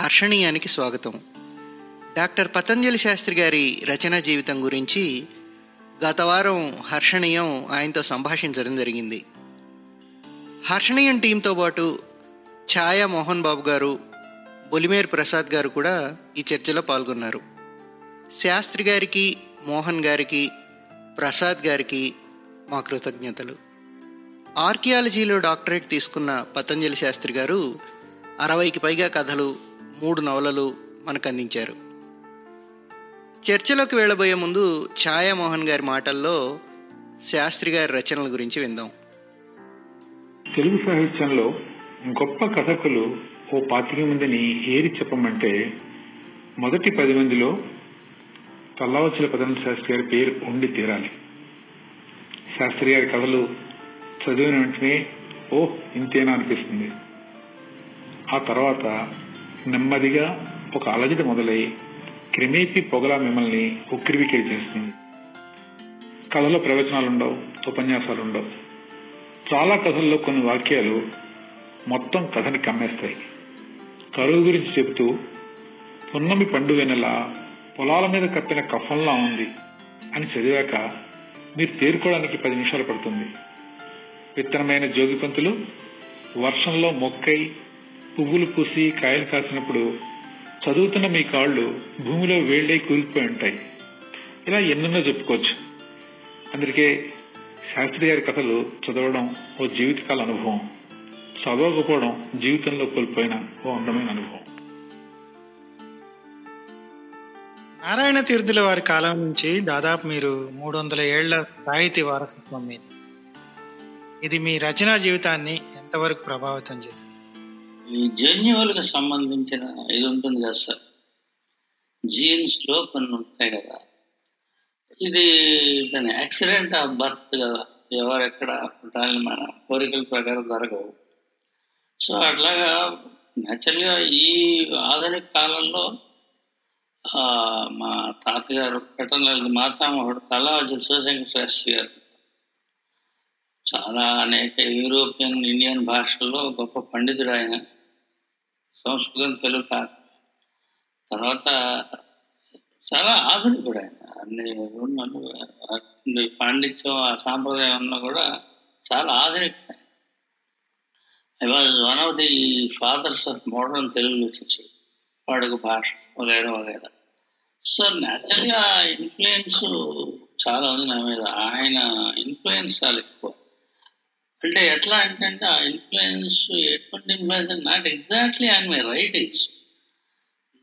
హర్షణీయానికి స్వాగతం. డాక్టర్ పతంజలి శాస్త్రి గారి రచనా జీవితం గురించి గత వారం హర్షణీయం ఆయనతో సంభాషించడం జరిగింది. హర్షణీయం టీంతో పాటు ఛాయా మోహన్ బాబు గారు బొలిమేర్ ప్రసాద్ గారు కూడా ఈ చర్చలో పాల్గొన్నారు. శాస్త్రి గారికి మోహన్ గారికి ప్రసాద్ గారికి మా కృతజ్ఞతలు. ఆర్కియాలజీలో డాక్టరేట్ తీసుకున్న పతంజలి శాస్త్రి గారు అరవైకి పైగా కథలు మూడు నవలలు మనకు అందించారు. చర్చలోకి వెళ్ళబోయే ముందు ఛాయామోహన్ గారి మాటల్లో శాస్త్రి గారి రచనల గురించి విందాం. తెలుగు సాహిత్యంలో గొప్ప కథకులు ఓ పాతిక మందిని ఏరి చెప్పమంటే మొదటి పది మందిలో తల్లవచ్చుల పదన శాస్త్రి గారి పేరు ఉండి తీరాలి. శాస్త్రి గారి కథలు చదివిన వెంటనే ఓ ఇంతేనా అనిపిస్తుంది. ఆ తర్వాత నెమ్మదిగా ఒక అలజడి మొదలై క్రిమేపి పొగలా మిమ్మల్ని ఉక్కిరివికిరి చేస్తుంది. కథలో ప్రవచనాలు ఉండవు ఉపన్యాసాలు ఉండవు చాలా కథల్లో కొన్ని వాక్యాలు మొత్తం కథని కమ్మేస్తాయి. కరువు గురించి చెబుతూ పున్నమి పండుగ నెల పొలాల మీద కప్పిన కఫంలా ఉంది అని చదివాక మీరు తేరుకోవడానికి పది నిమిషాలు పడుతుంది. విత్తనమైన జోగి పంతులు వర్షంలో మొక్కై పువ్వులు పూసి కాయలు కాసినప్పుడు చదువుతున్న మీ కాళ్ళు భూమిలో వేళ్ళై కూలిపోయి ఉంటాయి. ఇలా ఎన్నెన్నో చెప్పుకోవచ్చు. అందుకే శాస్త్రి గారి కథలు చదవడం ఓ జీవితకాల అనుభవం. చదవకపోవడం జీవితంలో కోల్పోయిన ఓ అందమైన అనుభవం. నారాయణ తీర్థుల వారి కాలం నుంచి దాదాపు మీరు మూడు వందల ఏళ్ళ సాహితీ వారసత్వం మీది. ఇది మీ రచనా జీవితాన్ని ఎంతవరకు ప్రభావితం చేసింది? ఈ జన్యువులకు సంబంధించిన ఇది ఉంటుంది కదా సార్. జీన్స్లో కొన్ని ఉంటాయి కదా. ఇది దాని యాక్సిడెంట్ ఆఫ్ బర్త్ కదా. ఎవరెక్కడ పుట్టాలని మన కోరికల ప్రకారం దొరకవు సో అట్లాగా న్యాచురల్గా ఈ ఆధునిక కాలంలో మా తాతగారు పెట్టనల్లి మాతామహుడు తలాజు శివశంకర శాస్త్రి గారు. చాలా అనేక యూరోపియన్ ఇండియన్ భాషల్లో గొప్ప పండితుడు ఆయన. సంస్కృతం తెలుగు కాదు తర్వాత చాలా ఆధునికుడు ఆయన. అన్ని ఉన్న పాండిత్యం ఆ సాంప్రదాయం ఉన్నా కూడా చాలా ఆధునికుడు I was one of the fathers of modern Telugu literature వాడుక భాష వగైరా వగైరా. సో న్యాచురల్గా ఇన్ఫ్లుయెన్స్ చాలా ఉంది నా మీద. ఆయన ఇన్ఫ్లుయెన్స్ చాలా ఎక్కువ. అంటే ఎట్లా అంటే ఆ ఇన్ఫ్లుయెన్స్ ఎటువంటి ఇన్ఫ్లుయెన్స్ నాట్ ఎగ్జాక్ట్లీ ఆయన మై రైటింగ్స్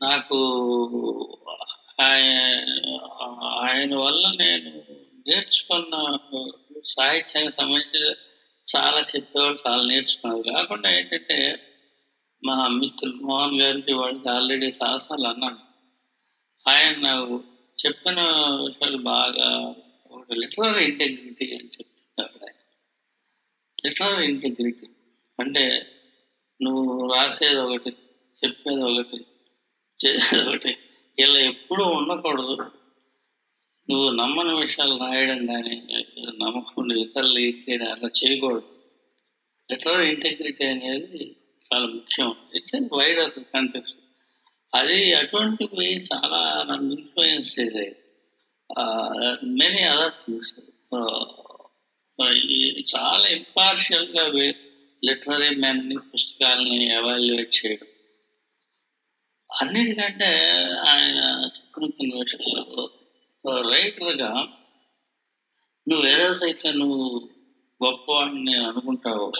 నాకు ఆయన వల్ల నేను నేర్చుకున్న సాహిత్యానికి సంబంధించి చాలా చెప్పేవాళ్ళు చాలా నేర్చుకున్నారు. కాకుండా ఏంటంటే మా మిత్రులు మోహన్ గారికి వాళ్ళకి ఆల్రెడీ సాహసాలు అన్నాను. ఆయన నాకు చెప్పిన విషయాలు బాగా ఒక లిటరీ ఇంటెగ్రిటీ అని చెప్పి లిటరరీ ఇంటెగ్రిటీ అంటే నువ్వు రాసేది ఒకటి చెప్పేది ఒకటి చేసేది ఒకటి. ఇలా ఎప్పుడూ ఉండకూడదు. నువ్వు నమ్మని విషయాలు రాయడం కానీ నమ్మకుండా ఇతరులు ఇచ్చేయడం అలా చేయకూడదు. లిటరరీ ఇంటెగ్రిటీ అనేది చాలా ముఖ్యం. It's an wide of context అది అటువంటివి చాలా నన్ను ఇన్ఫ్లుయెన్స్ చేసాయి మెనీ అదర్ థింగ్స్ చాలా ఇంపార్షియల్గా లిటరరీ మ్యాన్ని పుస్తకాలని ఎవాల్యుయేట్ చేయడం. అన్నిటికంటే ఆయన చెప్పిన కొన్ని విషయాలు. రైటర్గా నువ్వు ఏదైతే నువ్వు గొప్పవాడిని అనుకుంటావో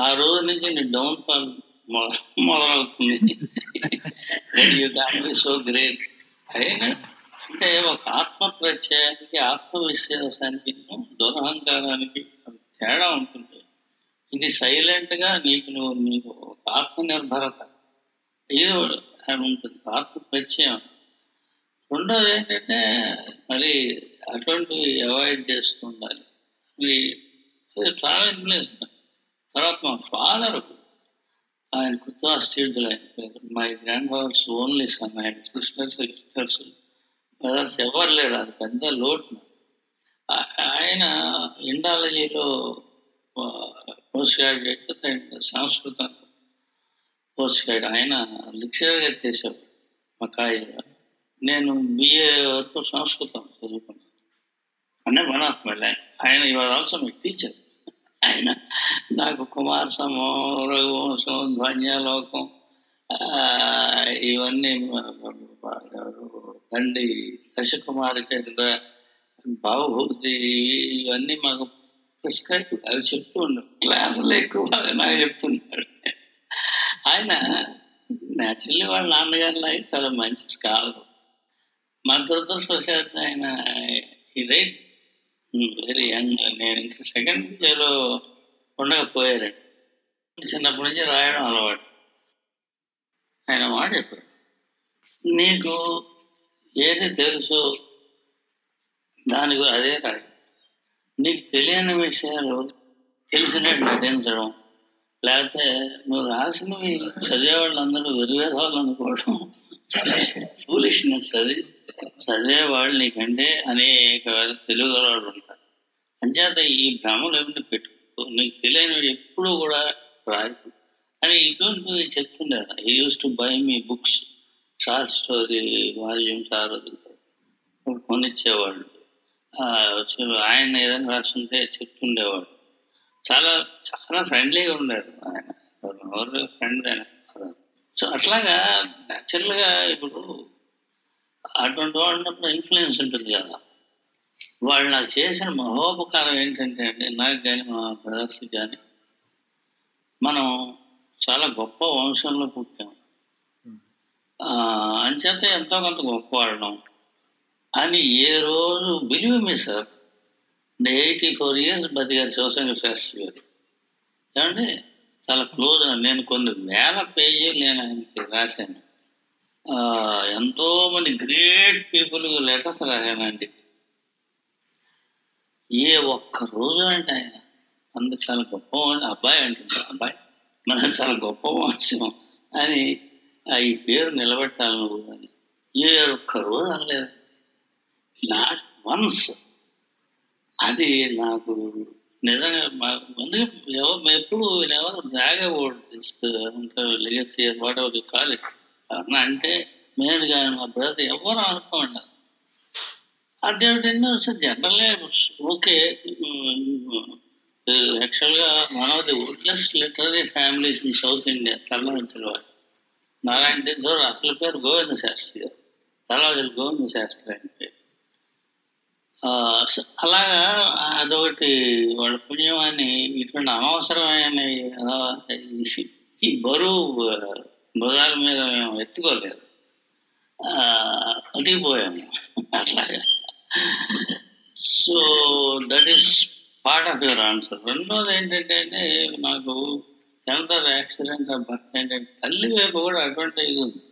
ఆ రోజు నుంచి నీ డౌన్ ఫాల్ మొదలవుతుంది. యూ బి సో గ్రేట్ అయినా అంటే ఒక ఆత్మ ప్రత్యయానికి ఆత్మవిశ్వాసానికి దురహంకారానికి తేడా ఉంటుంది. ఇది సైలెంట్గా నీకు నువ్వు నీకు ఒక ఆత్మనిర్భరత. ఇది ఉంటుంది ఆత్మ ప్రత్యయం రెండోది ఏంటంటే మరి అటువంటివి అవాయిడ్ చేస్తూ ఉండాలి. అది తర్వాత మా ఫాదర్ ఆయన కృతవాస్తీర్థులు ఆయన పేరు. My grandfather's only son ఆయన సిస్టర్స్ సిస్టర్స్. బ్రదర్స్ ఎవరు లేరు అది పెద్ద లోటు. ఆయన ఇండాలజీలో పోస్ట్ గ్రాడ్యుయేట్ అండ్ సంస్కృతం పోస్ట్ గ్రాడ్ ఆయన లెక్చరర్గా చేసేవాడు మా కాయ నేను బిఏ వరకు సంస్కృతం చదువుకున్నాను. అనే వన్ ఆఫ్ మై లైన్. ఆయన ఇవాళ ఆల్సో మీ టీచర్ ఆయన నాకు కుమారసము రఘువంశం ధ్వన్యలోకం ఇవన్నీ తండ్రి దశకుమారి చరిత్ర భావభూతి ఇవన్నీ మాకు ప్రిస్క్రైబ్ అవి చెప్తూ ఉన్నాడు క్లాసులు ఎక్కువ నాకు చెప్తున్నాడు ఆయన నేచురల్లీ వాళ్ళ నాన్నగారు అయితే చాలా మంచి స్కాలర్. మా దురదృష్టవశాత్తు ఆయన ఇదే. వెరీ యంగ్ నేను ఇంకా సెకండ్ ఇయర్లో ఉండకపోయారండి చిన్నప్పటి నుంచి రాయడం అలవాటు. ఆయన మాట చెప్పారు. నీకు ఏది తెలుసు? దానికి అదే రాయి. నీకు తెలియని విషయాలు తెలిసినట్టు నటించడం లేకపోతే నువ్వు రాసినవి చదివే వాళ్ళందరూ విరివేదాలు అనుకోవడం ఫూలిష్నెస్ అది. చదివేవాళ్ళు నీకంటే అనేక తెలుగు వాళ్ళు ఉంటారు. అంచేత ఈ భ్రమలు ఏమిటి పెట్టుకో? నీకు తెలియనివి ఎప్పుడు కూడా రాయకు. అని ఇటువంటి చెప్తుండే ఈ used to buy me books short story volumes ఆ కొనిచ్చేవాళ్ళు ఆయన ఏదైనా రాస్తుంటే చెప్తుండేవాడు చాలా చాలా ఫ్రెండ్లీగా ఉండేది ఆయన. ఎవరు ఫ్రెండ్ ఆయన సో అట్లాగా న్యాచురల్గా ఇప్పుడు అటువంటి వాళ్ళు ఇన్ఫ్లుయెన్స్ ఉంటుంది కదా. వాళ్ళు నాకు చేసిన మహోపకారం ఏంటంటే అండి నాకు కానీ మా బ్రదర్స్ కానీ మనం చాలా గొప్ప వంశంలో పుట్టాం. అంచేత ఎంతో కొంత గొప్పవాడడం అని ఏ రోజు believe me sir eighty four years బతికారు శివశంకర శాస్త్రి గారు. ఏమంటే చాలా క్లోజ్ నేను కొన్ని వేల పేజీలు నేను ఆయనకి రాశాను. ఆ, ఎంతో మంది గ్రేట్ పీపుల్ లెటర్స్ రాశానండి. ఏ ఒక్క రోజు అంటే ఆయన అంత చాలా గొప్ప అబ్బాయి అంటున్నారు అబ్బాయి. మనం చాలా గొప్ప వంశం అని ఆ ఈ పేరు నిలబెట్టాలి నువ్వు అని. ఏ ఒక్క రోజు అనలేదు. నాట్ వన్స్ అది నాకు నిజంగా మా- అందుకే ఎవరు ఎప్పుడు ఎవరు బ్యాగే award legacy whatever call it అన్న అంటే నేను కానీ మా బ్రదర్ ఎవరు అనుకోండి. అదేమిటంటే జనరల్గా ఓకే యాక్చువల్గా one of the oldest literary families in South India తల్లవంతుల వాళ్ళు నారాయణ రెడ్డి అసలు పేరు గోవింద శాస్త్రి. గారు తలవంతుల గోవింద శాస్త్రి అని పేరు. ఆ, అలాగా అదొకటి వాళ్ళ పుణ్యం అని ఇటువంటి అనవసరమైన ఈ- బరువు భుజాల మీద మేము ఎత్తుకోలేదు. అదిగిపోయాము అట్లాగా. So that is part of your answer. రెండోది ఏంటంటే నాకు ఎంత యాక్సిడెంట్ బర్త్ ఏంటంటే తల్లి వైపు కూడా అటువంటి ఇది ఉంది.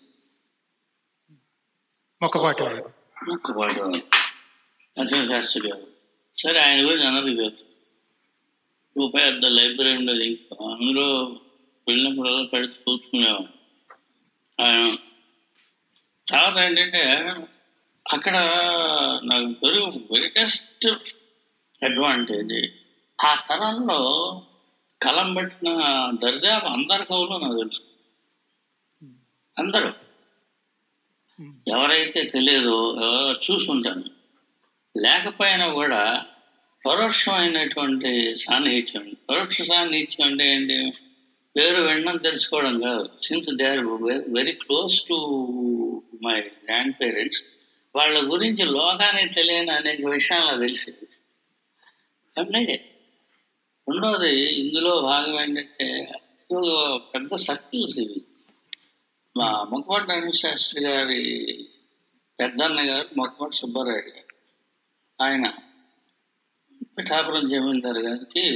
మొక్కపాటి వారు. ఒక్కపాటు నరసింహ శాస్త్రి గారు. సరే ఆయన గురించి అందరికీ తెలుసు. ఒక పెద్ద లైబ్రరీ ఉండేది. అందులో వెళ్ళినప్పుడు పెడితే చూసుకునేవాడు ఆయన తర్వాత ఏంటంటే అక్కడ నాకు పెరుగు వెరిటెస్ట్ అడ్వాంటేజ్ ఆ తరంలో కలం పెట్టిన దర్జాబు అందరి కవులు నాకు తెలుసు. అందరూ. ఎవరైతే తెలియదో చూసుంటాను. లేకపోయినా కూడా పరోక్షమైనటువంటి సాన్నిహిత్యం. పరోక్ష సాన్నిహిత్యం అంటే ఏంటి? పేరు వినడం తెలుసుకోవడం కాదు. Since they are very close to my grandparents వాళ్ళ గురించి లోకానికి తెలియని అనేక విషయాలు నాకు తెలిసేది అంటే రెండవది ఇందులో భాగం ఏంటంటే పెద్ద సర్కిల్స్ ఇవి. మా ముక్కపట్ల శాస్త్రి గారి పెద్దన్న గారు మొట్టమొదటి సుబ్బారాయుడు గారు. ఆయన పిఠాపురం జమీందారు గారికి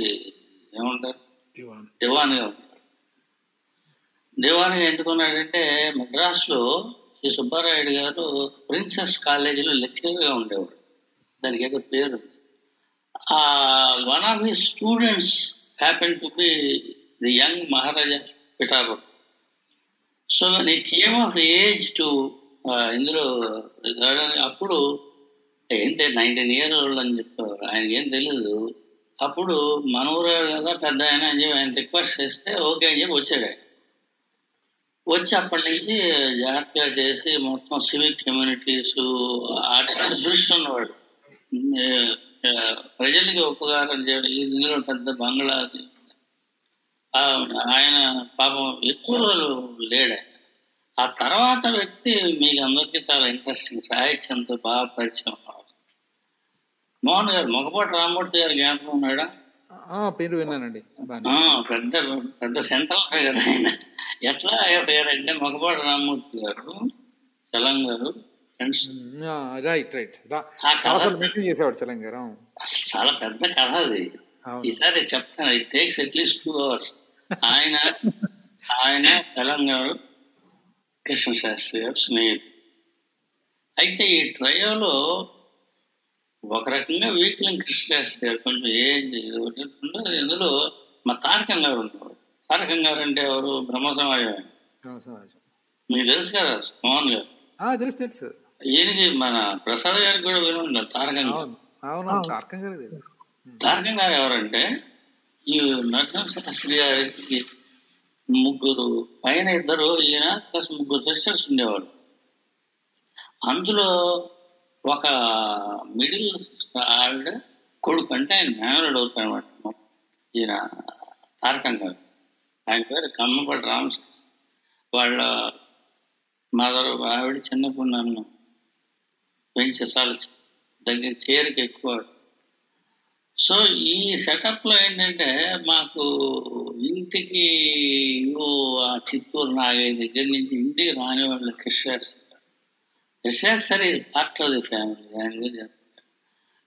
ఏమంటారు? దివాన్. దివాన్గా ఉంటారు. దివాన్గా ఎందుకున్నాడంటే మద్రాసులో ఈ సుబ్బారాయుడు గారు ప్రిన్సెస్ కాలేజీలో లెక్చరర్గా ఉండేవాడు. దానికి ఏదో పేరు ఉంది. ఆ one of the students happen to be the young Maharaja పిఠాబు so నీ కేమ్ ఆఫ్ ఏజ్ టు ఇందులో అప్పుడు ఏంటి నైన్టీన్ ఇయర్ ఓల్డ్ అని చెప్పేవారు. ఆయనకి ఏం తెలియదు అప్పుడు మనూరు కదా పెద్ద ఆయన అని చెప్పి ఆయన రిక్వెస్ట్ చేస్తే ఓకే అని చెప్పి వచ్చాడు ఆయన. వచ్చి అప్పటి నుంచి జాగ్రత్తగా చేసి మొత్తం సివిక్ కమ్యూనిటీస్ అటువంటి దృష్టి ఉన్నవాడు. ప్రజలకి ఉపకారం చేయడం ఇందులో పెద్ద బంగ్లా అది. ఆ, ఆయన పాపం ఎక్కువ రోజులు లేడు. ఆ తర్వాత వ్యక్తి మీకు అందరికీ చాలా ఇంట్రెస్టింగ్ సాహిత్యంతో బాగా పరిచయం మోహన్ గారు మొగపాటి రామ్మూర్తి గారు జ్ఞాపకం ఉన్నాడా? పేరు విన్నానండి. పెద్ద పెద్ద సెంట్రల్ ఫిగర్ ఆయన. ఎట్లా అయ్యారంటే మొగపాటి రామ్మూర్తి గారు చలం గారు ఫ్రెండ్స్ రైట్ రైట్ ఆ కథ చాలాసార్లు మెన్షన్ చేసేవాడు చలంగారు అసలు చాలా పెద్ద కథ అది. ఈసారి చెప్తాను it takes at least two hours ఆయన ఆయన తెలంగాణ కృష్ణ శాస్త్రి గారు స్నేహితుడు అయితే ఈ ట్రయోలో ఒక రకంగా వీక్లింగ్ కృష్ణ శాస్త్రి గారు కొంచెం ఏజ్ ఇందులో మా తారకం గారు ఉన్నారు తారకం గారు అంటే ఎవరు? బ్రహ్మ సమాజం. మీకు తెలుసు కదా మోహన్ గారు. తెలుసు తెలుసు. ఈయనకి మన ప్రసాద్ గారికి కూడా విని ఉండాలి తారకం తారకం గారు ఎవరంటే ఈ నరసింహ శాస్త్రి గారికి ముగ్గురు పైన ఇద్దరు ఈయన ప్లస్ ముగ్గురు సిస్టర్స్ ఉండేవాడు అందులో ఒక మిడిల్ సిస్టర్ ఆవిడ కొడుకు అంటే ఆయన మేనరుడు అనమాట ఈయన తారకం గారు. ఆయన పేరు కమ్మపడి రామశాస్త్రి వాళ్ళ మదర్ ఆవిడ చిన్నప్పుడు నన్ను పెంచేసాలు దగ్గర చేరిక ఎక్కువ. సో ఈ సెటప్లో ఏంటంటే మాకు ఇంటికి ఆ చిత్తూరు నాగయ్య దగ్గర నుంచి ఇంటికి రాని వాళ్ళు Krishnasastri Krishnasastri part of the family ఆయన గురించి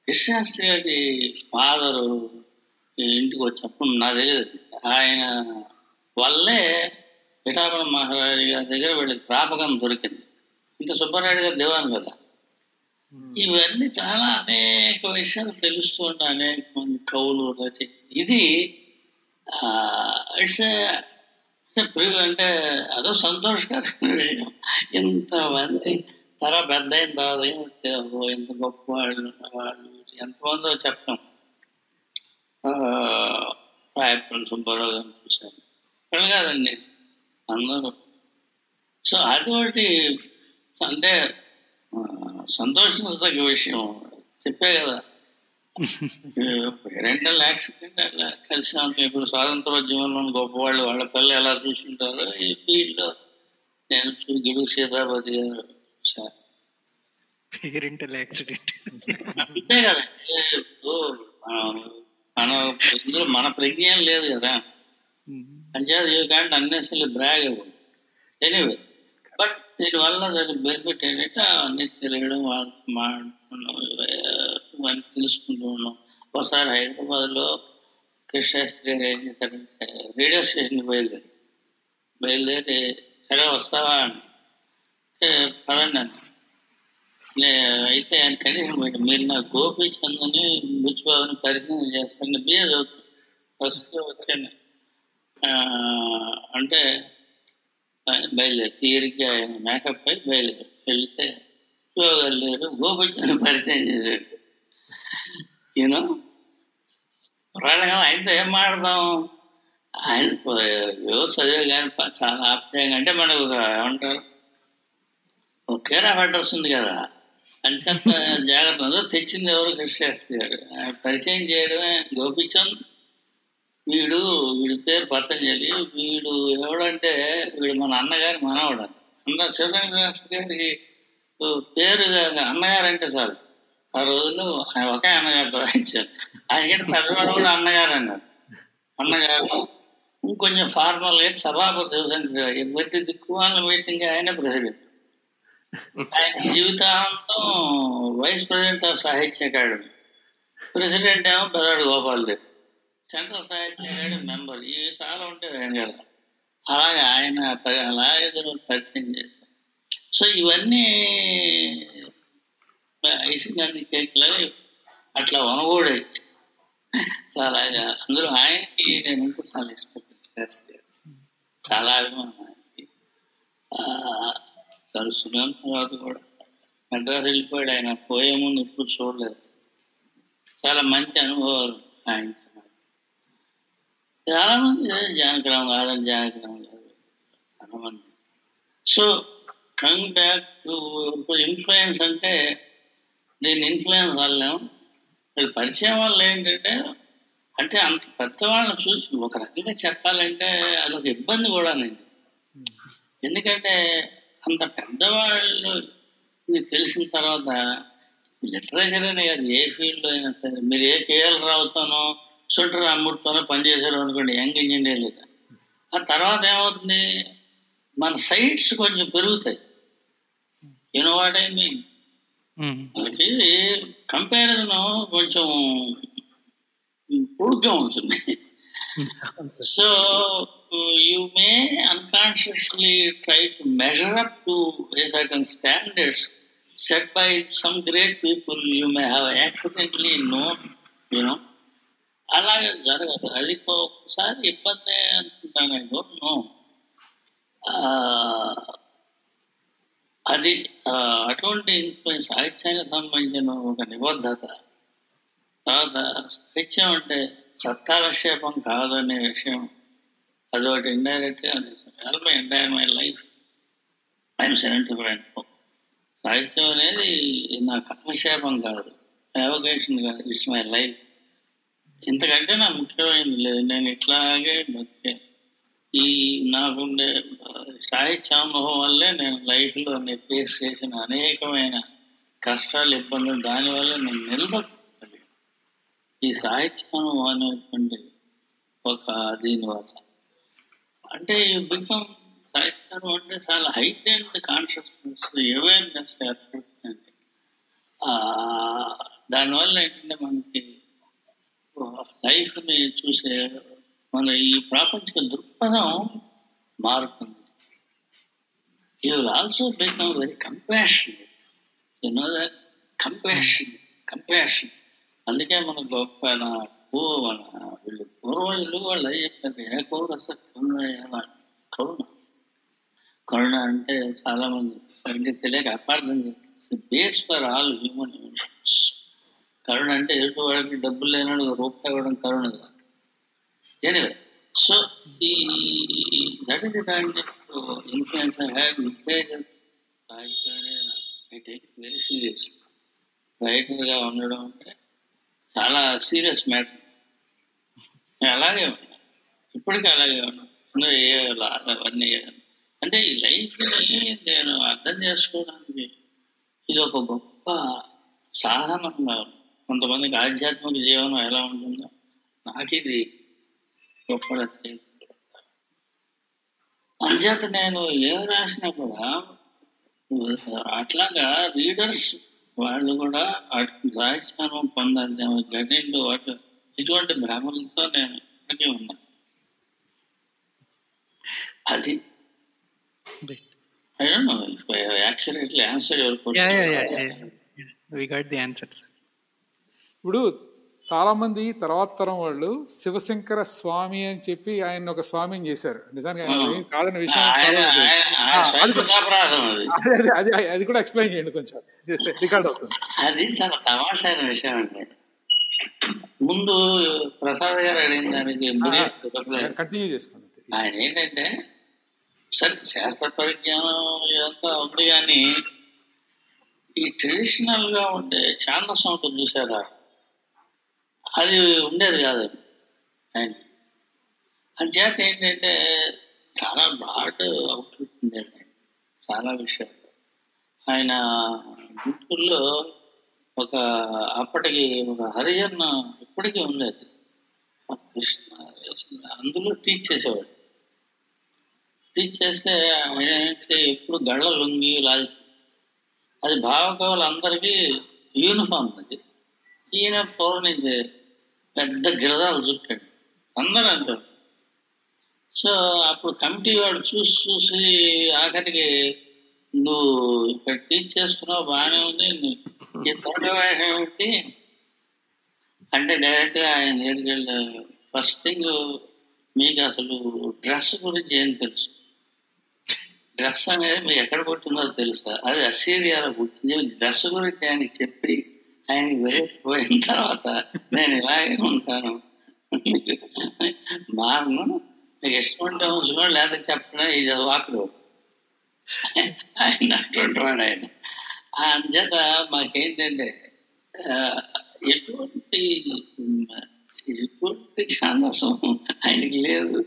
కృష్ణాస్త్రి గారి ఫాదరు ఇంటికి వచ్చినప్పుడు నా దగ్గర ఆయన వల్లే పిఠాపురం మహారాజు గారి దగ్గర వీళ్ళకి ప్రాపకం దొరికింది. ఇంకా సుబ్బారాయుడు గారు దివాన్ కదా. ఇవన్నీ చాలా అనేక విషయాలు తెలుస్తూ అనేక మంది కవులు రచయి ఇది ఇట్స్ అంటే అదో సంతోషకరమైన విషయం. ఇంతమంది తర పెద్ద అయిన తర్వాత ఎంత గొప్ప వాళ్ళు వాళ్ళు ఎంతమందో చెప్పాం రాయపురం సుబ్బారావు గారు చూశాను. వాళ్ళు కాదండి అందరూ. సో అది ఒకటి అంటే సంతోషించదగ్గ విషయం. చెప్పే కదా. పేరెంటల్ యాక్సిడెంట్ అట్లా కలిసి ఉంటాం ఇప్పుడు స్వాతంత్రోద్యమంలో గొప్పవాళ్ళు వాళ్ళ పిల్లలు ఎలా చూసుకుంటారో ఈ ఫీల్డ్లో నేను గిడుగు సీతాపతి గారు సార్. పేరెంటల్ యాక్సిడెంట్ అంతే కదా. మనం- మన ఇందులో మన ప్రజ్ఞ లేదు కదా. Panchayat you can't unnecessary brag anyway but దీనివల్ల దాని బెనిఫిట్ ఏంటంటే అవన్నీ తెలియడం వాళ్ళతో తెలుసుకుంటూ ఉన్నాం. ఒకసారి హైదరాబాద్లో కృష్ణాస్త్రి గారు ఏం చేశారంటే రేడియో స్టేషన్ బయలుదేరి. బయలుదేరి సరే వస్తావా? అంటే పదండి అని అయితే ఆయన కండిషన్ పెట్టి మీరు నా గోపీచంద్ని బుచ్చిబాబుని పరిచయం చేస్తాను బిఏ ఫస్ట్ వచ్చాను అంటే బయలుదేరి తీరిక ఆయన మేకప్ అయి బయలుదేరి వెళ్తే గారు లేరు గోపీచంద్ర పరిచయం చేశాడు. యూనో పురాణంగా ఆయనతో ఏం మాడదాం ఆయన చదివే కానీ చాలా ఆప్యాయంగా అంటే మనకు ఏమంటారు? కేర్ ఆఫ్ అడ్రస్ ఉంది కదా. అంత జాగ్రత్త. ఉందో తెచ్చింది ఎవరు? కృష్ణశాస్త్రి గారు. ఆయన పరిచయం చేయడమే గోపిచంద్. వీడు వీడి పేరు పతంజలి. వీడు ఎవడంటే వీడు మన అన్నగారి మనవడు అందరు శివశంకర శాస్త్రి గారికి పేరు అన్నగారు అంటే చాలు. ఆ రోజుల్లో ఆయన ఒకే అన్నగారితో రాయించారు. ఆయనకంటే పెద్దవాడు కూడా అన్నగారు అన్నారు. అన్నగారు ఇంకొంచెం ఫార్మల్ అయితే సభాపతి శివశంకర్ ప్రతి దిక్కుమాల మీటింగ్ ఆయన ప్రెసిడెంట్. ఆయన జీవితాంతం vice president of Sahitya Akademi. President ఏమో పెద్దవాడు గోపాల్ దేవ్ సెంట్రల్ సాహిత్య మెంబర్ ఇవి చాలా ఉంటాయి ఆయన కదా అలాగే ఆయన అలాగే పరిచయం చేశారు. సో ఇవన్నీ ఐసింగ్ గాంధీ కేక్ లాగా అట్లా వనగూడే. చాలా అందులో ఆయనకి నేను ఇంకా చాలా ఇష్టపడి చాలా అభిమానం ఆయనకి. ఆ, కలుసుకున్న తర్వాత కూడా మద్రాసు వెళ్ళిపోయాడు. ఆయన పోయే ముందు ఎప్పుడు చూడలేదు. చాలా మంచి అనుభవాలు ఆయన చాలా మంది జానకరామ్ కాదని జానకరామ్ కాదు చాలా మంది so coming back to influence అంటే దీన్ని ఇన్ఫ్లుయెన్స్ అల్లాం వీళ్ళు పరిచయం వల్ల ఏంటంటే అంటే అంత పెద్దవాళ్ళని చూసి ఒక రకంగా చెప్పాలంటే అదొక ఇబ్బంది కూడానండి ఎందుకంటే అంత పెద్దవాళ్ళు మీకు తెలిసిన తర్వాత లిటరేచర్ అనే కాదు ఏ ఫీల్డ్లో అయినా సరే మీరు ఏ కేఎల్ రావుతానో స్వెటర్ అమ్ముడుతోనో పనిచేశారు అనుకోండి యంగ్ ఇంజనీర్లుగా ఆ తర్వాత ఏమవుతుంది? మన సైట్స్ కొంచెం పెరుగుతాయి. You know what I mean మనకి కంపారిజన్ కొంచెం పొడుగ్గా ఉంటుంది. So you may unconsciously try to measure up to a certain standards set by some great people you may have accidentally known you know అలాగే జరగదు. అది ఒకసారి ఇబ్బంది అనుకుంటాను ఐ డోంట్ నో అది అటువంటి ఇన్ఫ్లుయెన్స్ సాహిత్యానికి సంబంధించిన ఒక నిబద్ధత. తర్వాత సాహిత్యం అంటే సత్కాలక్షేపం కాదనే విషయం. అది ఒకటి ఇండైరెక్ట్గా all my entire my life I'm seventy five సాహిత్యం అనేది నా కాలక్షేపం కాదు. అవకేషన్ కాదు. ఇట్స్ మై లైఫ్ ఇంతకంటే నా ముఖ్యమైనది లేదు. నేను ఇట్లాగే బతికే ఈ నాకుండే ఆ, సాహిత్య అనుభవం వల్లే నేను లైఫ్లో నేను ఫేస్ చేసిన అనేకమైన కష్టాలు ఇబ్బందులు దానివల్ల నేను నిలబడి ఈ సాహిత్యం అనేటువంటి ఒక దీని వల్ల అంటే యూ బికమ్ సాహిత్యం అంటే చాలా హైట్ అండ్ కాన్షియస్నెస్ అవేర్నెస్ ఏర్పడుతుందండి దానివల్ల ఏంటంటే మనకి లైఫ్ని చూసే మన ఈ ప్రాపంచిక దృక్పథం మారుతుంది you also become very compassionate you know that compassion compassion అందుకే మన గొప్ప నా పూ- మన వీళ్ళు పూర్వజులు వాళ్ళు ఏం చెప్పారు? ఏ కౌరస కరుణ కరుణ. కరుణ అంటే చాలా మంది సరిగ్గా తెలియక అపార్థం base for all human emotions కరుణ అంటే ఎదుటి వాళ్ళకి డబ్బులు లేనాడు రూపాయి ఇవ్వడం కరుణ కాదు. ఎనివే సో ఈ that is kind influence I had I take very serious రైటర్గా ఉండడం అంటే చాలా సీరియస్ మ్యాటర్ నేను అలాగే ఉన్నా. ఇప్పటికీ అలాగే ఉన్నా. ఏ అవన్నీ అంటే ఈ లైఫ్ని నేను అర్థం చేసుకోవడానికి ఇది ఒక గొప్ప సాధనంగా ఉంది. కొంతమందికి ఆధ్యాత్మిక జీవనం ఎలా ఉంటుందో నాకు ఇది గొప్ప రచయిత. అంచేత నేను ఏ రాసినా కూడా అట్లాగా రీడర్స్ వాళ్ళు కూడా అటు సాహిత్యానం పొందాలి. గడిండు అటు ఇటువంటి భ్రమలతో నేను ఇప్పటికీ ఉన్నా. అది. I don't know if ఇప్పుడు చాలా మంది తర్వాత తరం వాళ్ళు శివశంకర స్వామి అని చెప్పి ఆయన ఒక స్వామిని చేశారు. నిజానికి ఆయన కాదన్న విషయం అది అది. కూడా ఎక్స్ప్లెయిన్ చేయండి కొంచెం. రికార్డ్ అవుతుంది. అది చాలా తమాషైన విషయం అండి. ముందు ప్రసాద్ గారు అడిగిన దానికి. కంటిన్యూ చేసుకోండి ఆయన ఏంటంటే సరే శాస్త్ర పరిజ్ఞానం ఇదంతా ఉంది కానీ ఈ ట్రెడిషనల్గా ఉండే ఛాందసం ఉంటుంది చూసారా అది ఉండేది కాదు. ఆయన. అంచేత ఏంటంటే చాలా బ్రాడ్ అవుట్లుక్ ఉండేది ఆయన. చాలా విషయాలు. ఆయన గుంటూరులో ఒక అప్పటికి ఒక హరిజన్ ఇప్పటికీ ఉండేది. కృష్ణ అందులో టీచ్ చేసేవాడు. టీచ్ చేస్తే ఆయన ఏంటి ఎప్పుడు గళ్ళ లొంగి లాల్చి అది భావకవులందరికీ యూనిఫామ్ అది. ఈయన పూర్వం పెద్ద గిరదాలు చుట్టాడు. అందరూ అంటారు. సో అప్పుడు కమిటీ వాడు చూసి చూసి ఆఖరికి నువ్వు ఇక్కడ టీచ్ చేస్తున్నావు బాగానే ఉంది. నువ్వు ఈ తోటవాడేమిటి అంటే డైరెక్ట్గా ఆయన దగ్గరికి ఫస్ట్ థింగ్ మీకు అసలు డ్రెస్ గురించి ఏం తెలుసు? డ్రెస్ అనేది మీకు ఎక్కడ పుట్టిందో తెలుసా? అది అసీరియాలో పుట్టింది. డ్రెస్ గురించి ఆయనకి చెప్పి ఆయనకి పోయిన తర్వాత నేను ఇలాగే ఉంటాను. మాను మీకు ఇష్టం ఉంటే ఉంచుకోండి లేదా చెప్పడం ఇది వాకడు ఆయన అటువంటి వాడు ఆయన. అంచేత మాకేంటంటే ఎటువంటి ఎటువంటి ఛానసం ఆయనకి లేదు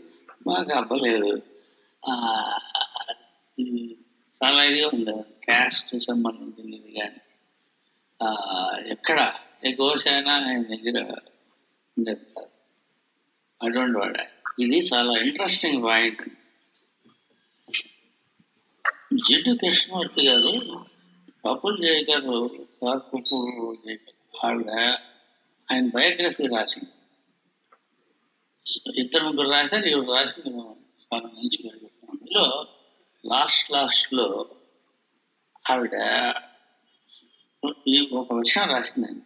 మాకు అవ్వలేదు. చాలా ఇదిగా ఉంది క్యాస్ట్ సంబంధించినది కానీ. ఎక్కడ? ఏ గోశాన ఆయన దగ్గర ఉండేది కాదు. అటువంటి వాడు ఇది చాలా ఇంట్రెస్టింగ్ పాయింట్ జిడ్డు కృష్ణమూర్తి గారు పప్పుల్ జయ గారు పప్పు జయ గారు ఆవిడ ఆయన బయోగ్రఫీ రాసింది. ఇద్దరు ముగ్గురు రాశారు ఇవి రాసింది మనం చాలా మంచిగా అందులో లాస్ట్ లాస్ట్లో ఆవిడ ఈ ఒక విషయం రాసిందండి.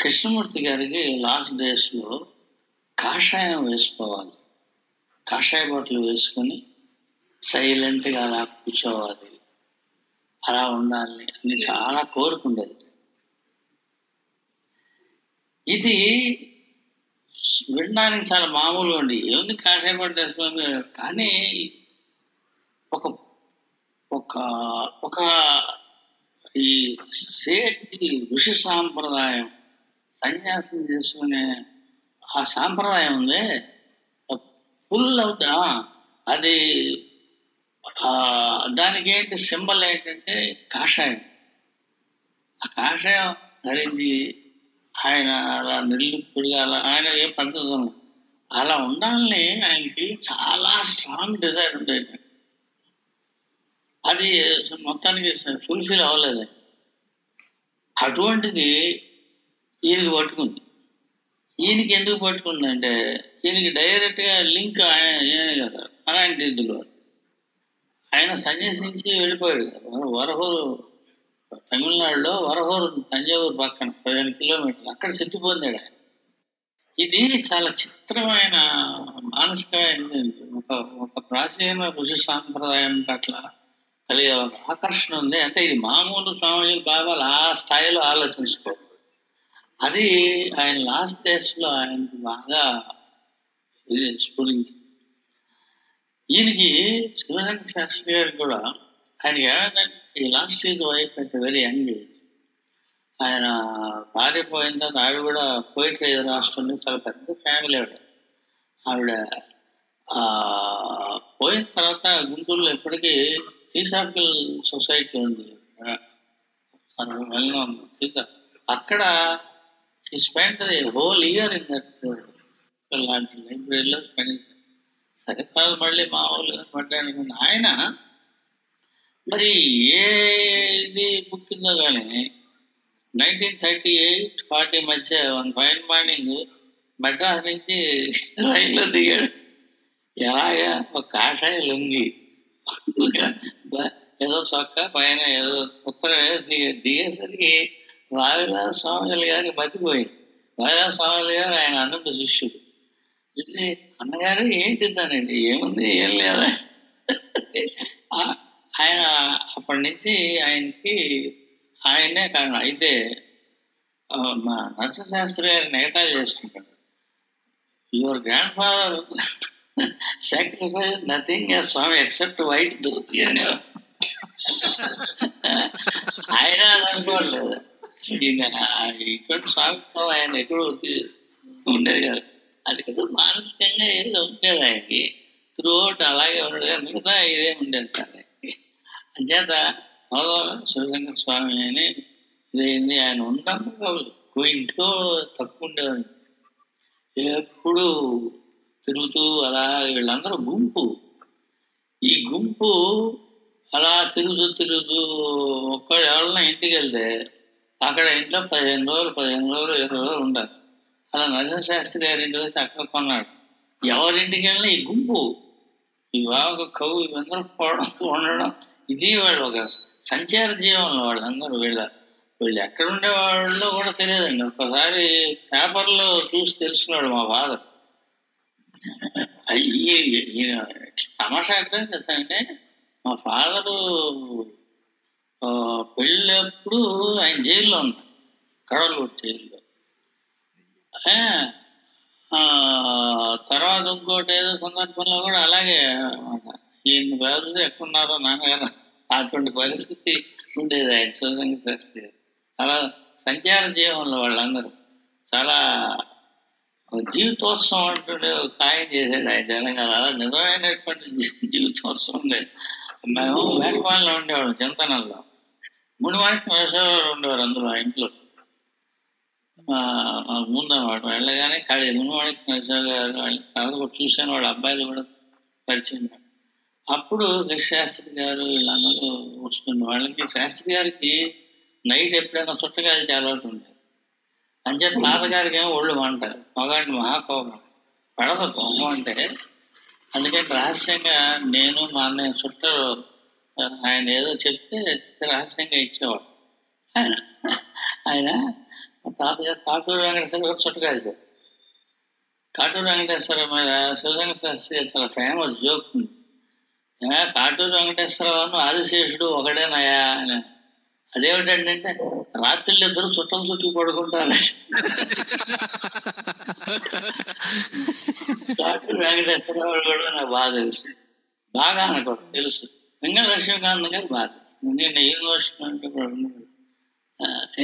కృష్ణమూర్తి గారికి లాస్ట్ డేస్లో కాషాయం వేసుకోవాలి. కాషాయ బట్టలు వేసుకొని సైలెంట్గా అలా కూర్చోవాలి. అలా ఉండాలి అని చాలా కోరుకుండేది. ఇది వినడానికి చాలా మామూలుగా ఉండి ఏముంది కాషాయ బట్టలు వేసుకొని కానీ ఒక ఒక ఒక ఈ సేటి ఋషి సాంప్రదాయం సన్యాసం చేసుకునే ఆ సాంప్రదాయం ఉంది. ఫుల్ అవుతా అది దానికి ఏంటి సింబల్ ఏంటంటే కాషాయం. ఆ కాషాయం ధరించి ఆయన అలా నిర్లిప్తుడిగా అలా ఆయన ఏ పద్ధతి అలా ఉండాలని ఆయనకి చాలా స్ట్రాంగ్ డిజైర్ ఉండేది. అది మొత్తానికి ఫుల్ఫిల్ అవ్వలేదు. అటువంటిది ఈయనకి పట్టుకుంది. ఈయనకి ఎందుకు పట్టుకుందంటే ఈయనకి డైరెక్ట్గా లింక్ ఆయన కదా. నారాయణ తీర్థులు వారు. ఆయన సన్యసించి వెళ్ళిపోయాడు కదా. వరహూరు తమిళనాడులో వరహూరు ఉంది, తంజావూరు పక్కన పదిహేను కిలోమీటర్లు. అక్కడ సిద్ధి పొందాడు ఆయన. ఇది చాలా చిత్రమైన మానసిక ఒక ఒక ప్రాచీన ఋషి సాంప్రదాయం పట్ల కలిగే ఒక ఆకర్షణ ఉంది. అంటే ఇది మామూలు స్వామిజీలు బాబాలు ఆ స్థాయిలో ఆలోచించుకో. అది ఆయన లాస్ట్ డేస్లో ఆయనకి బాగా ఇది స్ఫురించి ఈయనకి శివశంకర శాస్త్రి గారు కూడా ఆయనకి ఏమైందంటే he lost his wife at very young age. ఆయన భార్య పోయిన తర్వాత ఆవిడ కూడా పోయిటరీ రాష్ట్రంలో చాలా పెద్ద ఫ్యామిలీ ఆవిడ. ఆవిడ పోయిన తర్వాత గుంటూరులో ఇప్పటికీ థీసాఫికల్ సొసైటీ ఉంది. వెళ్ళినాం థీసా అక్కడ he spend whole year in that లాంటి లైబ్రరీలో స్పెండ్ సరే కాదు మళ్ళీ మామూలుగా పడ్డానికి ఆయన మరి ఏ ఇది పుట్టిందో కానీ నైన్టీన్ థర్టీ ఎయిట్ ఫార్టీ మధ్య వన్ ఫైన్ మార్నింగ్ మద్రాస్ నుంచి రైల్లో దిగాడు. ఎలాగా ఒక కాషాయ లొంగి. ఏదో చొక్క పైన ఏదో ఉత్తరం ఏదో దిగ దిగేసరికి రావిలాస స్వామి గారికి మతిపోయింది రావిలాస స్వామి గారు ఆయన అన్నంత శిష్యుడు. అయితే అన్నగారు ఏంటి దానండి ఏముంది? ఏం లేదా? ఆ- ఆయన అప్పటి నుంచి ఆయనకి ఆయనే కారణం. అయితే మా నరసింహశాస్త్రి గారు నేటాలు చేస్తుంటాడు your grandfather sacrifice nothing swami except white dhoti అని ఆయన అనుకోలేదు. ఈయన ఇక్కడ స్వామిత్వం ఆయన ఎక్కడో ఉండేది కాదు. అది కదా మానసికంగా ఏదో ఉండేది ఆయనకి. త్రూఅవుట్ అలాగే ఉండేది మిగతా ఇదే ఉండేది కాదు అంచేత శివశంకర స్వామి అని ఇదైంది ఆయన ఉన్నప్పుడు ఇంట్లో తక్కువ ఉండేవాడు ఎప్పుడు తిరుగుతూ అలా వీళ్ళందరూ గుంపు. ఈ గుంపు అలా తిరుగుతూ తిరుగుతూ ఒక్కడు ఎవరైనా ఇంటికి వెళ్తే అక్కడ ఇంట్లో పదిహేను రోజులు పదిహేను రోజులు ఇరవై రోజులు ఉండాలి అలా నరసింహ శాస్త్రి గారి ఇంటి వచ్చి అక్కడ కొన్నాడు. ఎవరింటికి వెళ్ళినా ఈ గుంపు. ఈ బాగా కవు ఇవందరూ పోవడం ఉండడం ఇది వాళ్ళు ఒక సంచార జీవనం వాళ్ళు అందరూ వీళ్ళ వీళ్ళు ఎక్కడ ఉండే వాళ్ళు కూడా తెలియదండి. ఒక్కసారి పేపర్లో చూసి తెలుసుకున్నాడు మా ఫాదర్. ఈయన తమాషా అర్థం చేస్తానంటే మా ఫాదరు పెళ్ళప్పుడు ఆయన జైల్లో ఉన్నాడు కడవలూరు జైల్లో. ఆ, ఆ, తర్వాత ఇంకోటి ఏదో సందర్భంలో కూడా అలాగే ఈయన ఈ ఇన్ని ఎక్కడున్నారో నాన్నగారు అటువంటి పరిస్థితి ఉండేది ఆయన శివశంకర శాస్త్రి అలా సంచార జీవంలో వాళ్ళందరూ చాలా జీవితోత్సవం అంటుండే ఒక ఖాయం చేశాడు ఆయన తెలంగాణ అలా నిజమైనటువంటి జీవితోత్సవం ఉండేది మేము వేగవాళ్ళలో ఉండేవాళ్ళం చింతనంలో మునివారికి వ్యవసాయంలో ఉండేవారు అందులో ఆ ఇంట్లో. ముందన్నమాట వెళ్ళగానే ఖాళీ మునివాడికి నరసింహ గారు వాళ్ళు తర్వాత కూడా చూశాను వాళ్ళ అబ్బాయిలు కూడా పరిచయం. అప్పుడు శాస్త్రి గారు వీళ్ళందరూ వస్తున్న వాళ్ళకి శాస్త్రి గారికి నైట్ ఎప్పుడైనా చుట్టగాలి అలవాటు ఉండేది. అంచేత తాతగారికి ఏమో ఒళ్ళు మంటారు మగాడిని మహాకోపం పడదు కోపం అంటే అందుకని రహస్యంగా నేను మా అన్నయ్య చుట్ట ఆయన ఏదో చెప్తే రహస్యంగా ఇచ్చేవాడు. ఆయన ఆయన తాతగారు కాటూరు వెంకటేశ్వర గారు చుట్టకాల్చారు కాటూరు వెంకటేశ్వర మీద శివశంకర శాస్త్రి చాలా ఫేమస్ జోక్ ఉంది. కాటూరు వెంకటేశ్వరరావు ఆదిశేషుడు ఒకడేనయా అని అదేమిటంటే రాత్రులు ఇద్దరు చుట్టం చుట్టూ పడుకుంటారు. డాక్టర్ వెంకటేశ్వరరావు కూడా నాకు బాగా తెలుసు. బాగా నాకు తెలుసు. ఇంకా లక్ష్మీకాంత్ గారు బాగా తెలుసు. నేను యూనివర్సిటీ అంటే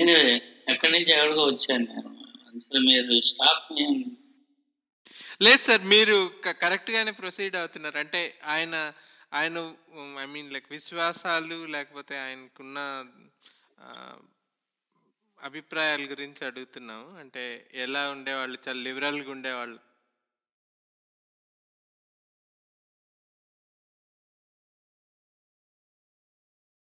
ఎనివే ఎక్కడి నుంచి ఎక్కడికో వచ్చాను నేను. అందులో మీరు స్టాప్ లేదు సార్ మీరు కరెక్ట్ గానే ప్రొసీడ్ అవుతున్నారు. అంటే ఆయన ఆయన ఐ మీన్ లైక్ విశ్వాసాలు లేకపోతే ఆయనకున్న అభిప్రాయాల గురించి అడుగుతున్నాము. అంటే ఎలా ఉండేవాళ్ళు చాలా లిబరల్గా ఉండేవాళ్ళు